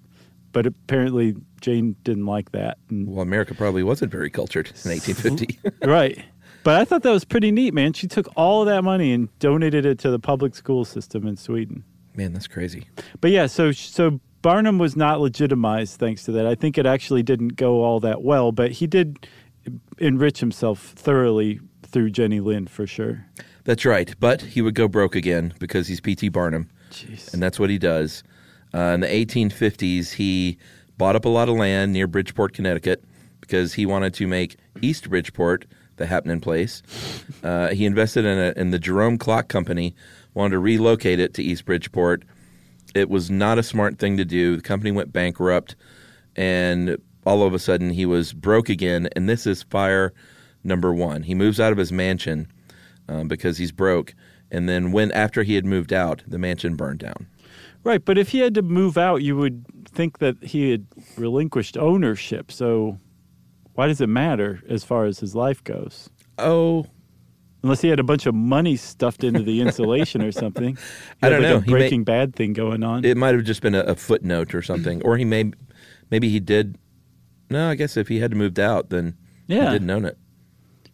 But apparently, Jane didn't like that. And Well, America probably wasn't very cultured in 1850. right. But I thought that was pretty neat, man. She took all of that money and donated it to the public school system in Sweden. Man, that's crazy. But yeah, so so Barnum was not legitimized thanks to that. I think it actually didn't go all that well, but he did enrich himself thoroughly through Jenny Lind for sure. That's right. But he would go broke again because he's P.T. Barnum. Jeez. and that's what he does. Uh, in the 1850s, he bought up a lot of land near Bridgeport, Connecticut, because he wanted to make East Bridgeport the happening place. Uh, he invested in, a, in the Jerome Clock Company, wanted to relocate it to East Bridgeport. It was not a smart thing to do. The company went bankrupt, and all of a sudden he was broke again. And this is fire number one. He moves out of his mansion um, because he's broke. And then when after he had moved out, the mansion burned down. Right, but if he had to move out, you would think that he had relinquished ownership. So why does it matter as far as his life goes? Oh, Unless he had a bunch of money stuffed into the insulation or something. I don't like know. A He may- Breaking Bad thing going on. it might have just been a, a footnote or something, or he may, maybe he did. No, I guess if he had moved out, then Yeah. he didn't own it.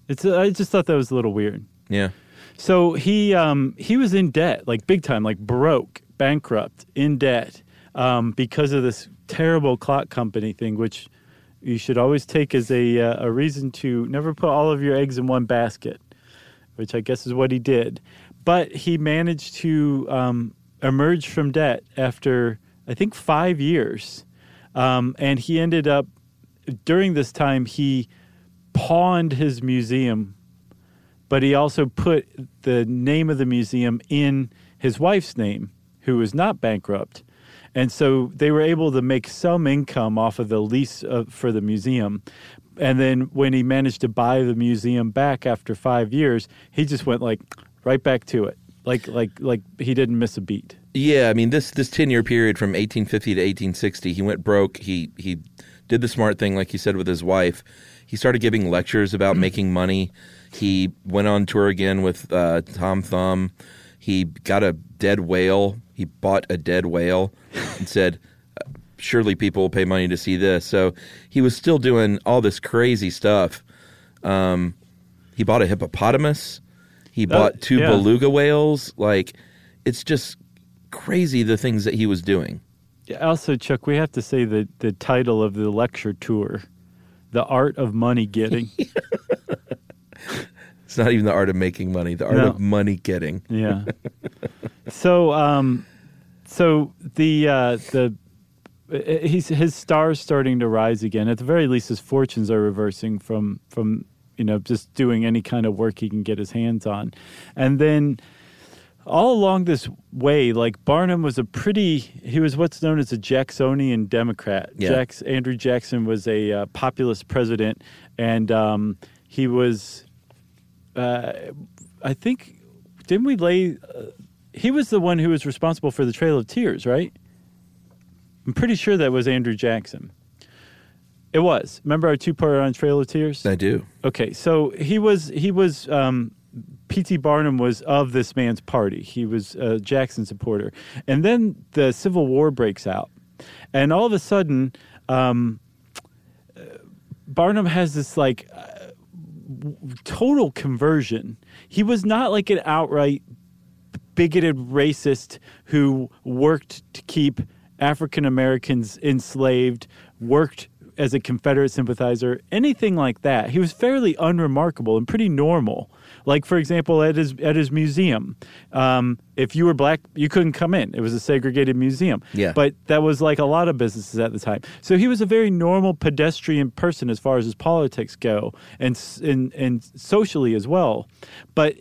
it's. I just thought that was a little weird. Yeah, So he um, he was in debt, like big time, like broke, bankrupt, in debt, um, because of this terrible clock company thing, which you should always take as a uh, a reason to never put all of your eggs in one basket, which I guess is what he did. But he managed to um, emerge from debt after I think five years, um, and he ended up during this time he pawned his museum but he also put the name of the museum in his wife's name, who was not bankrupt. And so they were able to make some income off of the lease of, for the museum. And then when he managed to buy the museum back after five years, he just went like right back to it, like like like he didn't miss a beat. yeah. I mean, this this ten year period from 1850 to 1860, he went broke. He he did the smart thing, like you said, with his wife. He started giving lectures about making money. He went on tour again with uh, Tom Thumb. He got a dead whale. He bought a dead whale and said, surely people will pay money to see this. So he was still doing all this crazy stuff. Um, he bought a hippopotamus. He bought two yeah. beluga whales. Like, it's just crazy the things that he was doing. Yeah, Also, Chuck, we have to say that the title of the lecture tour, "The Art of Money Getting." It's not even the art of making money, the art No. of money getting. Yeah. so, um, so the uh, the uh, he's his star's starting to rise again. At the very least, his fortunes are reversing from from you know just doing any kind of work he can get his hands on, and then all along this way, like Barnum was a pretty, he was what's known as a Jacksonian Democrat. Yeah. Jacks, Andrew Jackson was a uh, populist president, and um, he was, uh, I think, didn't we lay, uh, he was the one who was responsible for the Trail of Tears, right? I'm pretty sure that was Andrew Jackson. It was. Remember our two-parter on Trail of Tears? I do. Okay, so he was he was um, P.T. Barnum was of this man's party. He was a Jackson supporter, and then the Civil War breaks out, and all of a sudden, um, uh, Barnum has this like total conversion. He was not like an outright bigoted racist who worked to keep African Americans enslaved, worked as a Confederate sympathizer, anything like that. He was fairly unremarkable and pretty normal. Like for example, at his at his museum, um, if you were black, you couldn't come in. It was a segregated museum. Yeah. But that was like a lot of businesses at the time. So he was a very normal pedestrian person as far as his politics go, and and and socially as well. But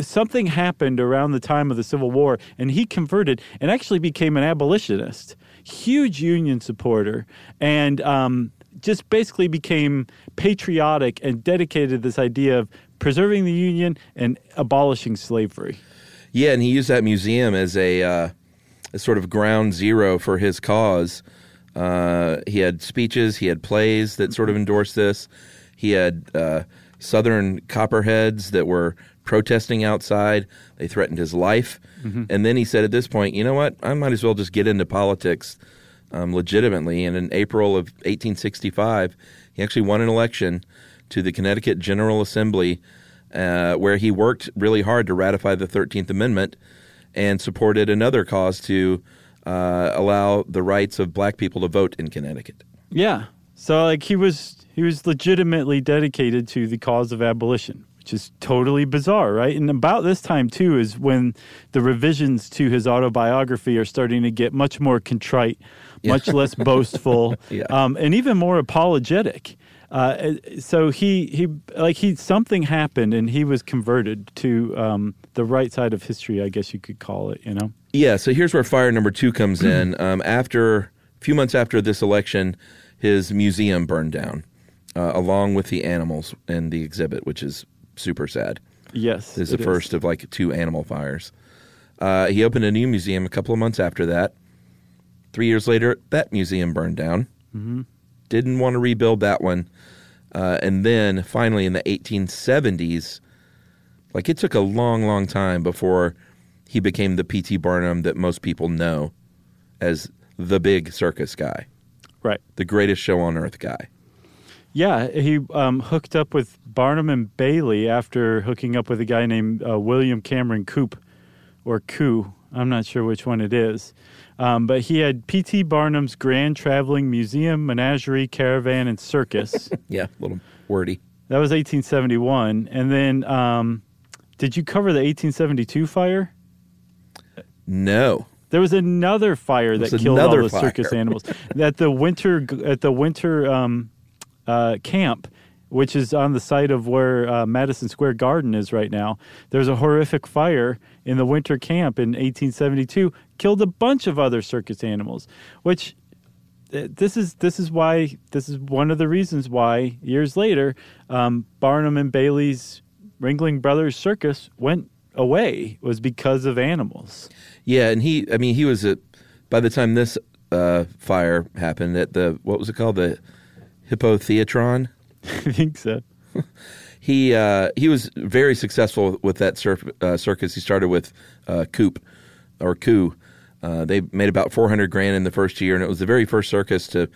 something happened around the time of the Civil War, and he converted and actually became an abolitionist, huge Union supporter, and um, just basically became patriotic and dedicated to this idea of preserving the Union and abolishing slavery. Yeah, and he used that museum as a, uh, a sort of ground zero for his cause. Uh, he had speeches, he had plays that sort of endorsed this. He had uh, Southern Copperheads that were protesting outside. They threatened his life. And then he said, at this point, you know what? I might as well just get into politics um, legitimately. And in April of 1865, he actually won an election to the Connecticut General Assembly, uh, where he worked really hard to ratify the 13th Amendment and supported another cause to uh, allow the rights of black people to vote in Connecticut. Yeah. So like he was he was legitimately dedicated to the cause of abolition, which is totally bizarre, right? And about this time too is when the revisions to his autobiography are starting to get much more contrite, much less boastful, Yeah. um, and even more apologetic. Uh, so he he like he something happened and he was converted to um, the right side of history, I guess you could call it. You know. Yeah, so here's where fire number two comes in. Um, after a few months after this election, his museum burned down, uh, along with the animals and the exhibit, which is super sad. Yes. This is the first of like two animal fires. Uh, he opened a new museum a couple of months after that. Three years later, that museum burned down. Mm-hmm. Didn't want to rebuild that one. Uh, and then finally, in the 1870s, like it took a long, long time before he became the P.T. Barnum that most people know as the big circus guy, Right. the greatest show on earth guy. Yeah, he um, hooked up with Barnum and Bailey after hooking up with a guy named uh, William Cameron Coop, or Coo. I'm not sure which one it is. Um, but he had P.T. Barnum's Grand Traveling Museum, Menagerie, Caravan, and Circus. Yeah, a little wordy. that was 1871. And then, um, did you cover the 1872 fire? No. There was another fire that killed all the circus animals at the winter at the winter um, uh, camp, which is on the site of where uh, Madison Square Garden is right now. There's a horrific fire in the winter camp in 1872, killed a bunch of other circus animals. Which uh, this is this is why this is one of the reasons why years later um, Barnum and Bailey's Ringling Brothers Circus went away was because of animals. Yeah, and he, I mean, he was a, by the time this uh, fire happened at the, what was it called? The Hippotheatron. I think so. He uh, he was very successful with that cir- uh, circus. He started with uh, Coop or Coo. Uh, they made about four hundred grand in the first year, and it was the very first circus to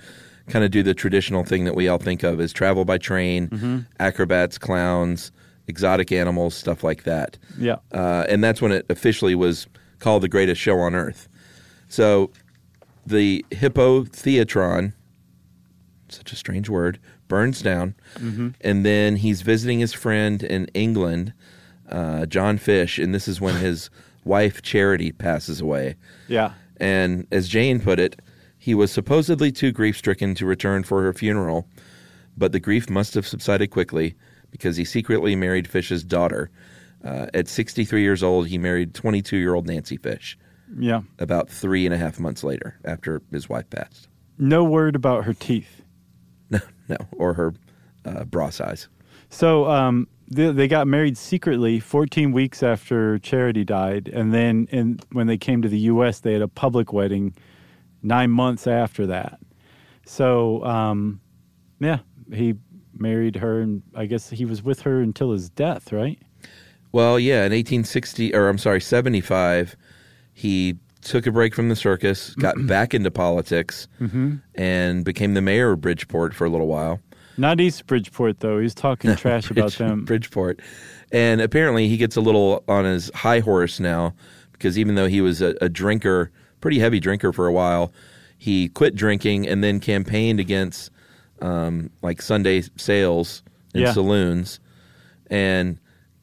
kind of do the traditional thing that we all think of as travel by train, acrobats, clowns, exotic animals, stuff like that. Yeah. uh, and that's when it officially was called the greatest show on earth. So, the Hippo Theatron, such a strange word, burns down, and then he's visiting his friend in England, uh, John Fish, and this is when his wife Charity passes away. Yeah. And as Jane put it, he was supposedly too grief stricken to return for her funeral, but the grief must have subsided quickly because he secretly married Fish's daughter. Uh, at 63 years old, he married 22 year old Nancy Fish Yeah. about three and a half months later after his wife passed. No word about her teeth. No, no, or her uh, bra size. So um, they, they got married secretly 14 weeks after Charity died. And then in, when they came to the U.S., they had a public wedding nine months after that. So, um, yeah, he married her, and I guess he was with her until his death, right? Well, yeah, in 1860, or I'm sorry, 75, he took a break from the circus, got back into politics, and became the mayor of Bridgeport for a little while. Not East Bridgeport, though. He's talking trash about them. Bridgeport. And apparently he gets a little on his high horse now because even though he was a, a drinker, pretty heavy drinker for a while, he quit drinking and then campaigned against um, like Sunday sales in Yeah. saloons, and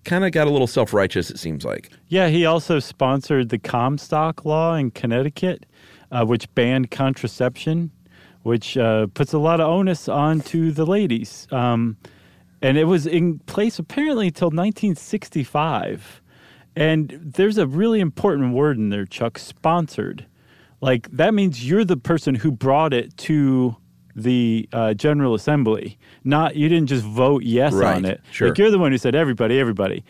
kind of got a little self righteous. It seems like. Yeah, he also sponsored the Comstock law in Connecticut, uh, which banned contraception, which uh, puts a lot of onus onto the ladies. Um, and it was in place apparently until 1965. And there's a really important word in there, Chuck sponsored. Like, that means you're the person who brought it to the uh, General Assembly. Not, you didn't just vote yes Right, on it. sure. Like, you're the one who said, everybody, everybody,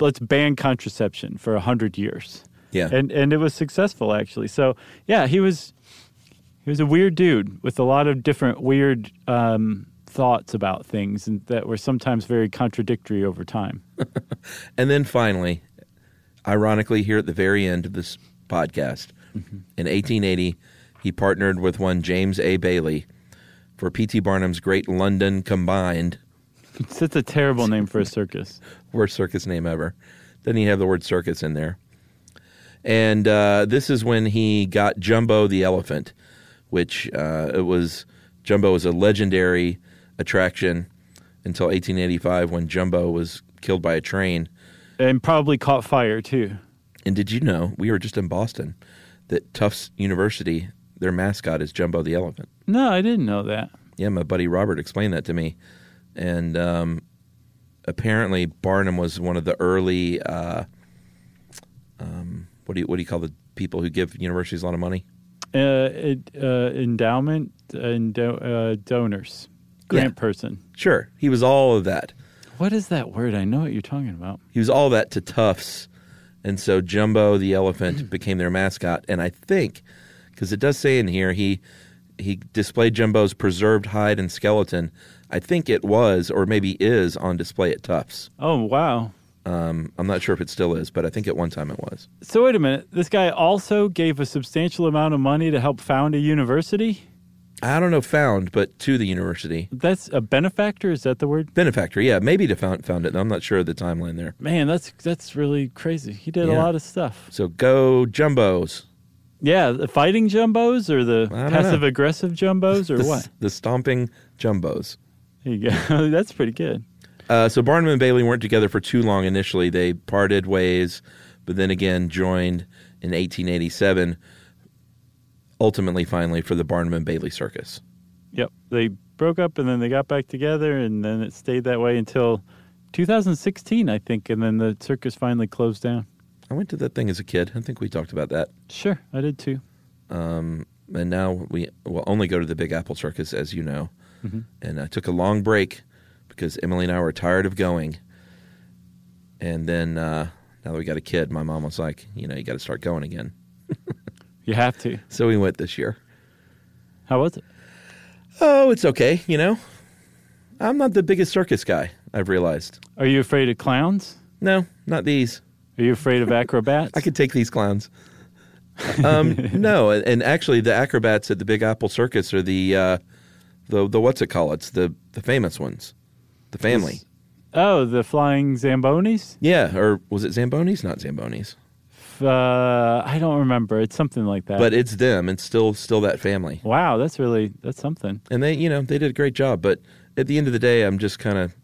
let's ban contraception for 100 years. Yeah. And, and it was successful, actually. So, yeah, he was. He was a weird dude with a lot of different weird um, thoughts about things and that were sometimes very contradictory over time. And then finally, ironically, here at the very end of this podcast, in 1880, he partnered with one James A. Bailey for P.T. Barnum's Great London Combined, It's such a terrible name for a circus. worst circus name ever. Doesn't he have the word circus in there? And uh, this is when he got Jumbo the elephant, which uh, it was Jumbo was a legendary attraction until 1885 when Jumbo was killed by a train. And probably caught fire too. And did you know we were just in Boston that Tufts University, their mascot is Jumbo the elephant? No, I didn't know that. Yeah, my buddy Robert explained that to me, and um, apparently Barnum was one of the early. Uh, um, what do you what do you call the people who give universities a lot of money? Uh, it, uh, endowment and do- uh, donors, grant Yeah. person. Sure, he was all of that. What is that word? I know what you're talking about. He was all that to Tufts, and so Jumbo the elephant became their mascot. And I think because it does say in here he he displayed Jumbo's preserved hide and skeleton. I think it was, or maybe is, on display at Tufts. Oh wow! Um, I'm not sure if it still is, but I think at one time it was. So wait a minute. This guy also gave a substantial amount of money to help found a university. I don't know, found, but to the university. That's a benefactor. Is that the word? Benefactor, yeah, maybe to found, found it. I'm not sure of the timeline there. Man, that's that's really crazy. He did a lot of stuff. So go Jumbos. Yeah, the fighting jumbos or the passive know. aggressive jumbos or The, what? the stomping Jumbos. There you go. that's pretty good. Uh, so Barnum and Bailey weren't together for too long initially. They parted ways, but then again joined in 1887, ultimately, finally, for the Barnum and Bailey Circus. Yep. They broke up and then they got back together and then it stayed that way until 2016, I think, and then the circus finally closed down. I went to that thing as a kid. I think we talked about that. Sure, I did too. and now we will only go to the Big Apple Circus, as you know. And I took a long break because Emily and I were tired of going. And then uh, now that we got a kid, my mom was like, you know, you got to start going again. You have to. So we went this year. How was it? Oh, it's okay, you know. I'm not the biggest circus guy. I've realized. Are you afraid of clowns? No, not these. Are you afraid of acrobats? I could take these clowns. um, no, and, actually, the acrobats at the Big Apple Circus are the uh, the the what's it called? It's the the famous ones, the family. Oh, the flying zambonis? Yeah, or was it Zambonis? Not Zambonis, Uh, I don't remember. It's something like that. but it's them. It's still still that family, wow, that's really that's something. and they you know they did a great job. But at the end of the day, I'm just kind of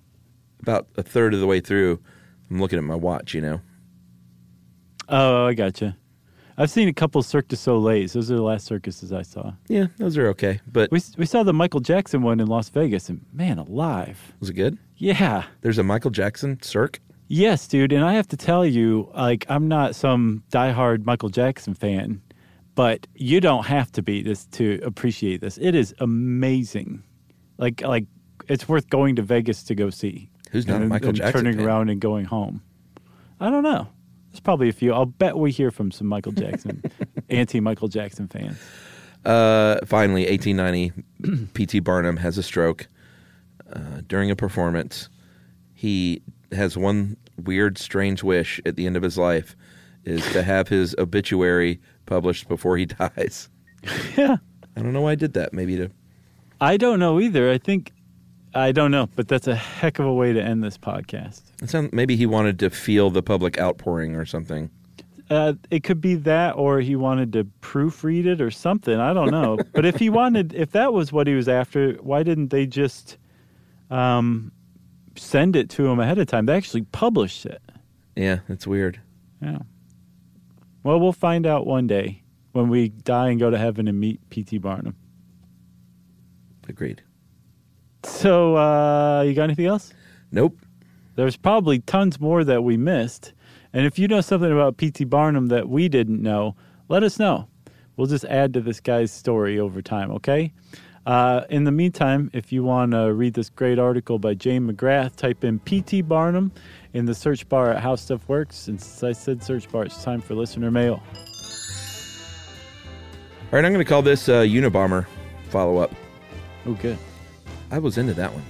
about a third of the way through. I'm looking at my watch, you know. Oh, I gotcha. I've seen a couple Cirque du Soleils. Those are the last circuses I saw. Yeah, those are okay. But We we saw the Michael Jackson one in Las Vegas, and man, alive. was it good? Yeah. There's a Michael Jackson Cirque. Yes, dude. And I have to tell you, like, I'm not some diehard Michael Jackson fan, but you don't have to be this to appreciate this. It is amazing. Like, like it's worth going to Vegas to go see. Who's not a and, Michael and Jackson Turning fan? around and going home. I don't know. There's probably a few. I'll bet we hear from some Michael Jackson, anti Michael Jackson fans. Uh, finally, 1890, P.T. Barnum has a stroke uh, during a performance. He has one weird, strange wish at the end of his life is to have his obituary published before he dies. Yeah. I don't know why I did that. Maybe to I don't know either. I think I don't know, but that's a heck of a way to end this podcast. maybe he wanted to feel the public outpouring or something. Uh, it could be that, or he wanted to proofread it or something. I don't know. but if he wanted, if that was what he was after, why didn't they just um, send it to him ahead of time? They actually published it. Yeah, that's weird. Yeah. Well, we'll find out one day when we die and go to heaven and meet P.T. Barnum. Agreed. So, uh, you got anything else? Nope. There's probably tons more that we missed. And if you know something about P.T. Barnum that we didn't know, let us know. We'll just add to this guy's story over time, okay? Uh, in the meantime, if you want to read this great article by Jane McGrath, type in P.T. Barnum in the search bar at How Stuff Works. And since I said search bar, it's time for listener mail. All right, I'm going to call this uh, Unabomber follow up. Oh, good. I was into that one.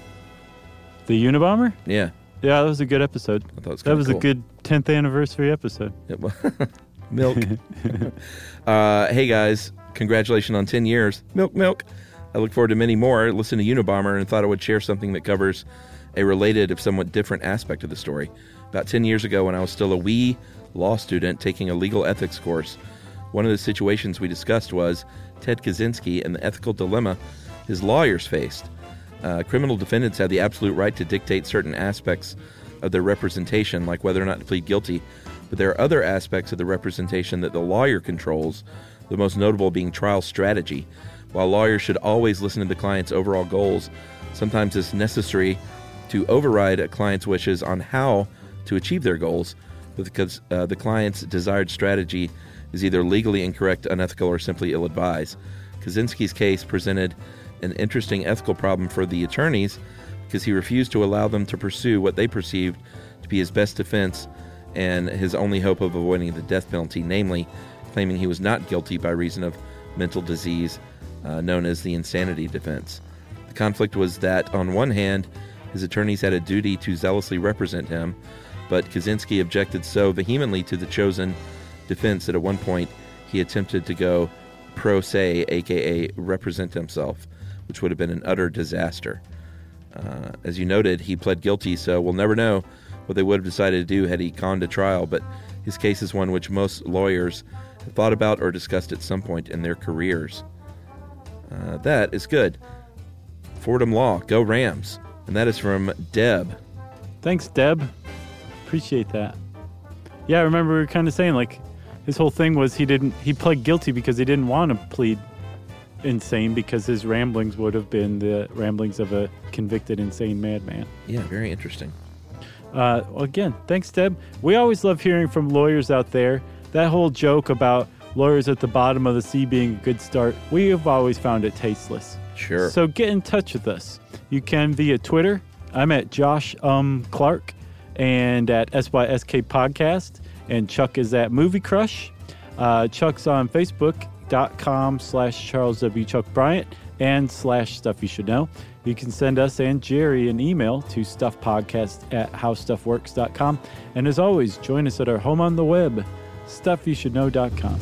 The Unabomber? Yeah, Yeah, that was a good episode. I thought it was That kinda was cool. a good 10th anniversary episode. It wa- milk. uh, hey guys, congratulations on 10 years. Milk, milk. I look forward to many more. Listen to Unabomber and thought I would share something that covers a related, if somewhat different aspect of the story. About 10 years ago, when I was still a wee law student taking a legal ethics course, one of the situations we discussed was Ted Kaczynski and the ethical dilemma his lawyers faced. Uh, criminal defendants have the absolute right to dictate certain aspects of their representation, like whether or not to plead guilty, but there are other aspects of the representation that the lawyer controls, the most notable being trial strategy. While lawyers should always listen to the client's overall goals, sometimes it's necessary to override a client's wishes on how to achieve their goals because uh, the client's desired strategy is either legally incorrect, unethical, or simply ill advised. Kaczynski's case presented an interesting ethical problem for the attorneys because he refused to allow them to pursue what they perceived to be his best defense and his only hope of avoiding the death penalty, namely claiming he was not guilty by reason of mental disease uh, known as the insanity defense. The conflict was that, on one hand, his attorneys had a duty to zealously represent him, but Kaczynski objected so vehemently to the chosen defense that at one point he attempted to go pro se, aka represent himself, which would have been an utter disaster. Uh, as you noted, he pled guilty, so we'll never know what they would have decided to do had he gone to trial, but his case is one which most lawyers have thought about or discussed at some point in their careers. Uh, that is good. Fordham Law, go Rams. And that is from Deb. Thanks, Deb. Appreciate that. Yeah, I remember we were kind of saying like his whole thing was he didn't he pled guilty because he didn't want to plead insane because his ramblings would have been the ramblings of a convicted insane madman. Yeah, very interesting. Uh, again, thanks, Deb. We always love hearing from lawyers out there. That whole joke about lawyers at the bottom of the sea being a good start, we have always found it tasteless. Sure. So get in touch with us. You can via Twitter. I'm at Josh um Clark and at SYSK Podcast. And Chuck is at Movie Crush. Uh, Chuck's on Facebook.com slash Charles W. Chuck Bryant and slash Stuff You Should Know. You can send us and Jerry an email to stuffpodcast at howstuffworks.com. And as always, join us at our home on the web, stuffyoushouldknow.com.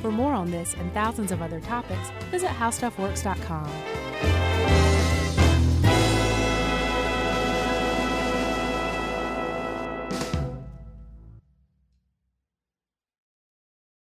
For more on this and thousands of other topics, visit howstuffworks.com.